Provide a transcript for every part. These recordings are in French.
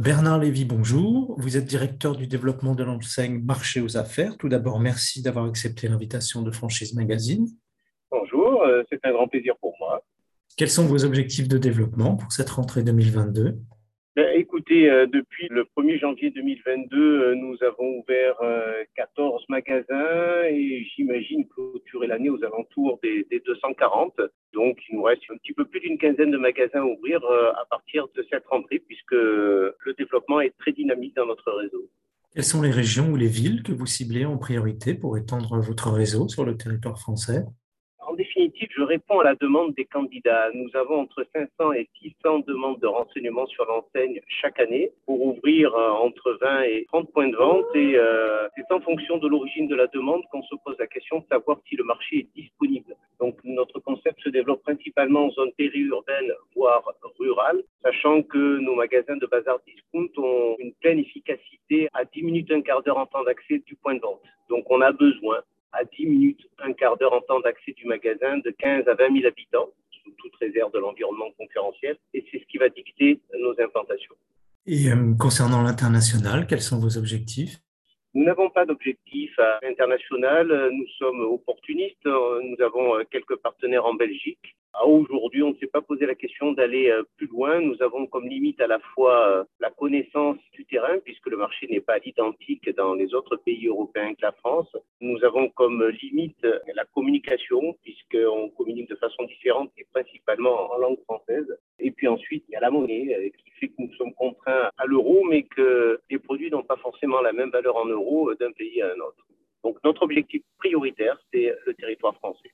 Bernard Lévy, bonjour. Vous êtes directeur du développement de l'enseigne Marché aux affaires. Tout d'abord, merci d'avoir accepté l'invitation de Franchise Magazine. Bonjour, euh, c'est un grand plaisir pour moi. Quels sont vos objectifs de développement pour cette rentrée 2022 ben, écoutez, euh, depuis le 1er janvier 2022, euh, nous avons ouvert 14 magasins et j'imagine clôturer l'année aux alentours des, des, 240. Reste un petit peu plus d'une quinzaine de magasins à ouvrir à partir de cette rentrée puisque le développement est très dynamique dans notre réseau. Quelles sont les régions ou les villes que vous ciblez en priorité pour étendre votre réseau sur le territoire français? Je réponds à la demande des candidats. Nous avons entre 500 et 600 demandes de renseignements sur l'enseigne chaque année pour ouvrir euh, entre 20 et 30 points de vente. Et euh, c'est en fonction de l'origine de la demande qu'on se pose la question de savoir si le marché est disponible. Donc notre concept se développe principalement en zone périurbaine, voire rurale, sachant que nos magasins de bazar discount ont une pleine efficacité à 10 minutes, un quart d'heure en temps d'accès du point de vente. Donc on a besoin à 10 minutes, un quart d'heure en temps d'accès du magasin de 15 à 20 000 habitants, sous toute réserve de l'environnement concurrentiel, et c'est ce qui va dicter nos implantations. Et euh, concernant l'international, quels sont vos objectifs? Nous n'avons pas d'objectif international, nous sommes opportunistes, nous avons quelques partenaires en Belgique. Aujourd'hui, on ne s'est pas posé la question d'aller euh, plus loin. Nous avons comme limite à la fois euh, la connaissance du terrain, puisque le marché n'est pas identique dans les autres pays européens que la France. Nous avons comme limite la communication, puisqu'on communique de façon différente et principalement en langue française. Et puis ensuite, il y a la monnaie, euh, qui fait que nous sommes contraints à l'euro, mais que les produits n'ont pas forcément la même valeur en euros d'un pays à un autre. Donc notre objectif prioritaire, c'est le territoire français.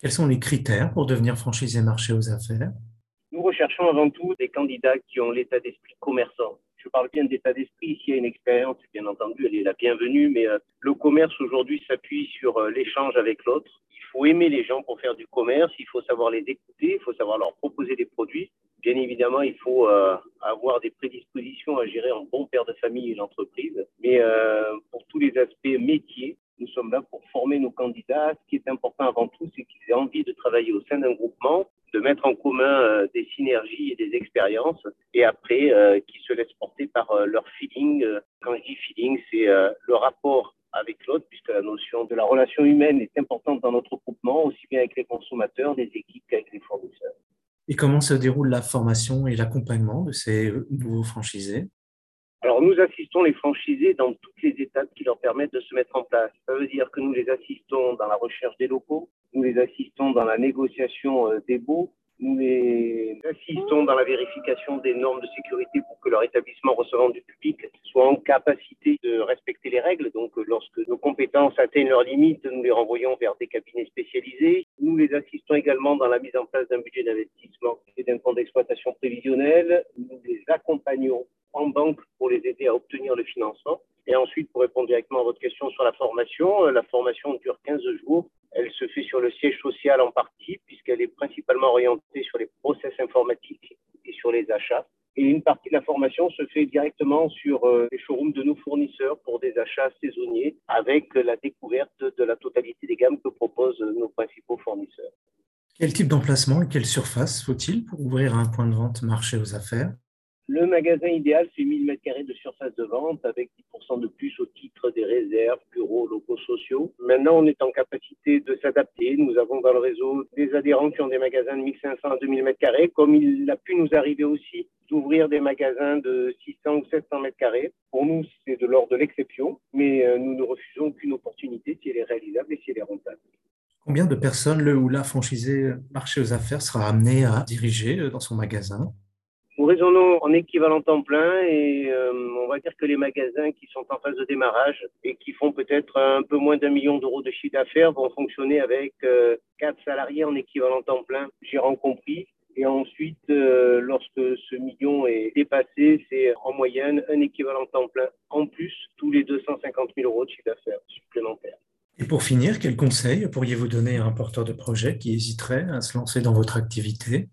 Quels sont les critères pour devenir franchisé marché aux affaires? Nous recherchons avant tout des candidats qui ont l'état d'esprit commerçant. Je parle bien d'état d'esprit. S'il y a une expérience, bien entendu, elle est la bienvenue, mais euh, le commerce aujourd'hui s'appuie sur euh, l'échange avec l'autre. Il faut aimer les gens pour faire du commerce, il faut savoir les écouter, il faut savoir leur proposer des produits. Bien évidemment, il faut euh, avoir des prédispositions à gérer en bon père de famille l'entreprise. Mais pour tous les aspects métiers, nous sommes là pour former nos candidats. Ce qui est important avant tout, c'est qu'ils aient envie de travailler au sein d'un groupement, de mettre en commun des synergies et des expériences, et après, euh, qu'ils se laissent porter par euh, leur feeling. Quand je dis feeling, c'est le rapport avec l'autre, puisque la notion de la relation humaine est importante dans notre groupement, aussi bien avec les consommateurs, les équipes qu'avec les fournisseurs. Et comment se déroule la formation et l'accompagnement de ces nouveaux franchisés? Alors, nous assistons les franchisés dans toutes les étapes qui leur permettent de se mettre en place. Ça veut dire que nous les assistons dans la recherche des locaux, nous les assistons dans la négociation euh, des baux, nous les assistons dans la vérification des normes de sécurité pour que leur établissement recevant du public soit en capacité de respecter les règles. Donc, lorsque nos compétences atteignent leurs limites, nous les renvoyons vers des cabinets spécialisés. Nous les assistons également dans la mise en place d'un budget d'investissement et d'un compte d'exploitation prévisionnel. Nous les accompagnons en banque pour les aider à obtenir le financement. Et ensuite, pour répondre directement à votre question sur la formation, euh, la formation dure 15 jours. Elle se fait sur le siège social en partie, puisqu'elle est principalement orientée sur les process informatiques et sur les achats. Et une partie de la formation se fait directement sur euh, les showrooms de nos fournisseurs pour des achats saisonniers, avec la découverte de la totalité des gammes que proposent nos principaux fournisseurs. Quel type d'emplacement et quelle surface faut-il pour ouvrir un point de vente marché aux affaires? Le magasin idéal, c'est 1000 m2 de surface de vente avec 10% de plus au titre des réserves, bureaux, locaux sociaux. Maintenant, on est en capacité de s'adapter. Nous avons dans le réseau des adhérents qui ont des magasins de 1500 à 2000 m2, comme il a pu nous arriver aussi d'ouvrir des magasins de 600 ou 700 m2. Pour nous, c'est de l'ordre de l'exception, mais euh, nous ne refusons aucune opportunité si elle est réalisable et si elle est rentable. Combien de personnes le ou la franchisé marché aux affaires sera amené à diriger euh, dans son magasin? Nous raisonnons en équivalent temps plein et euh, on va dire que les magasins qui sont en phase de démarrage et qui font peut-être un peu moins d'un million d'euros de chiffre d'affaires vont fonctionner avec euh, quatre salariés en équivalent temps plein, gérant compris. Et ensuite, euh, lorsque ce million est dépassé, c'est en moyenne un équivalent temps plein en plus tous les 250 000 euros de chiffre d'affaires supplémentaire. Et pour finir, quels conseils pourriez-vous donner à un porteur de projet qui hésiterait à se lancer dans votre activité?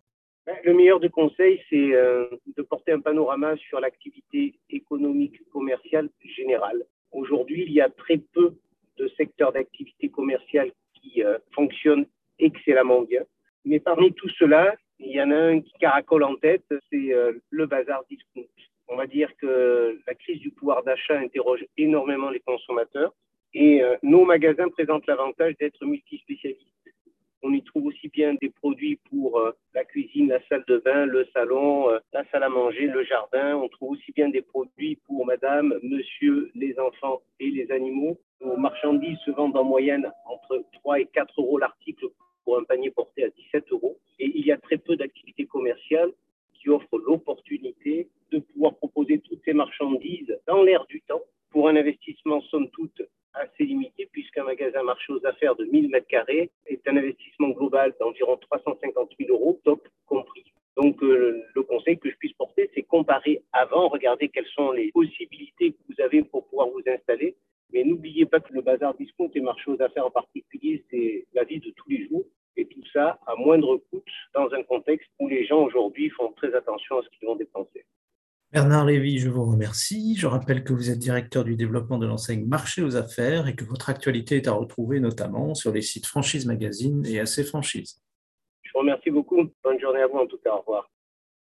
Le meilleur des conseils, c'est euh, de porter un panorama sur l'activité économique commerciale générale. Aujourd'hui, il y a très peu de secteurs d'activité commerciale qui euh, fonctionnent excellemment bien. Mais parmi tout cela, il y en a un qui caracole en tête, c'est euh, le bazar discount. On va dire que la crise du pouvoir d'achat interroge énormément les consommateurs et nos magasins présentent l'avantage d'être multispécialistes. On y trouve aussi bien des produits pour euh, la cuisine, la salle de bain, le salon, euh, la salle à manger, le jardin. On trouve aussi bien des produits pour madame, monsieur, les enfants et les animaux. Nos marchandises se vendent en moyenne entre 3 et 4 euros l'article pour un panier porté à 17 euros. Et il y a très peu d'activités commerciales qui offrent l'opportunité de pouvoir proposer toutes ces marchandises dans l'air du temps pour un investissement somme toute assez limité puisqu'un magasin marché aux affaires de 1000 m2 un investissement global d'environ 350 000 euros, top compris. Donc, euh, le conseil que je puisse porter, c'est comparer avant, regarder quelles sont les possibilités que vous avez pour pouvoir vous installer. Mais n'oubliez pas que le bazar discount et marché aux affaires en particulier, c'est la vie de tous les jours. Et tout ça à moindre coût dans un contexte où les gens aujourd'hui font très attention à ce qu'ils vont dépenser. Bernard Lévy, je vous remercie. Je rappelle que vous êtes directeur du développement de l'enseigne Marché aux affaires et que votre actualité est à retrouver notamment sur les sites Franchise Magazine et AC Franchise. Je vous remercie beaucoup. Bonne journée à vous en tout cas. Au revoir.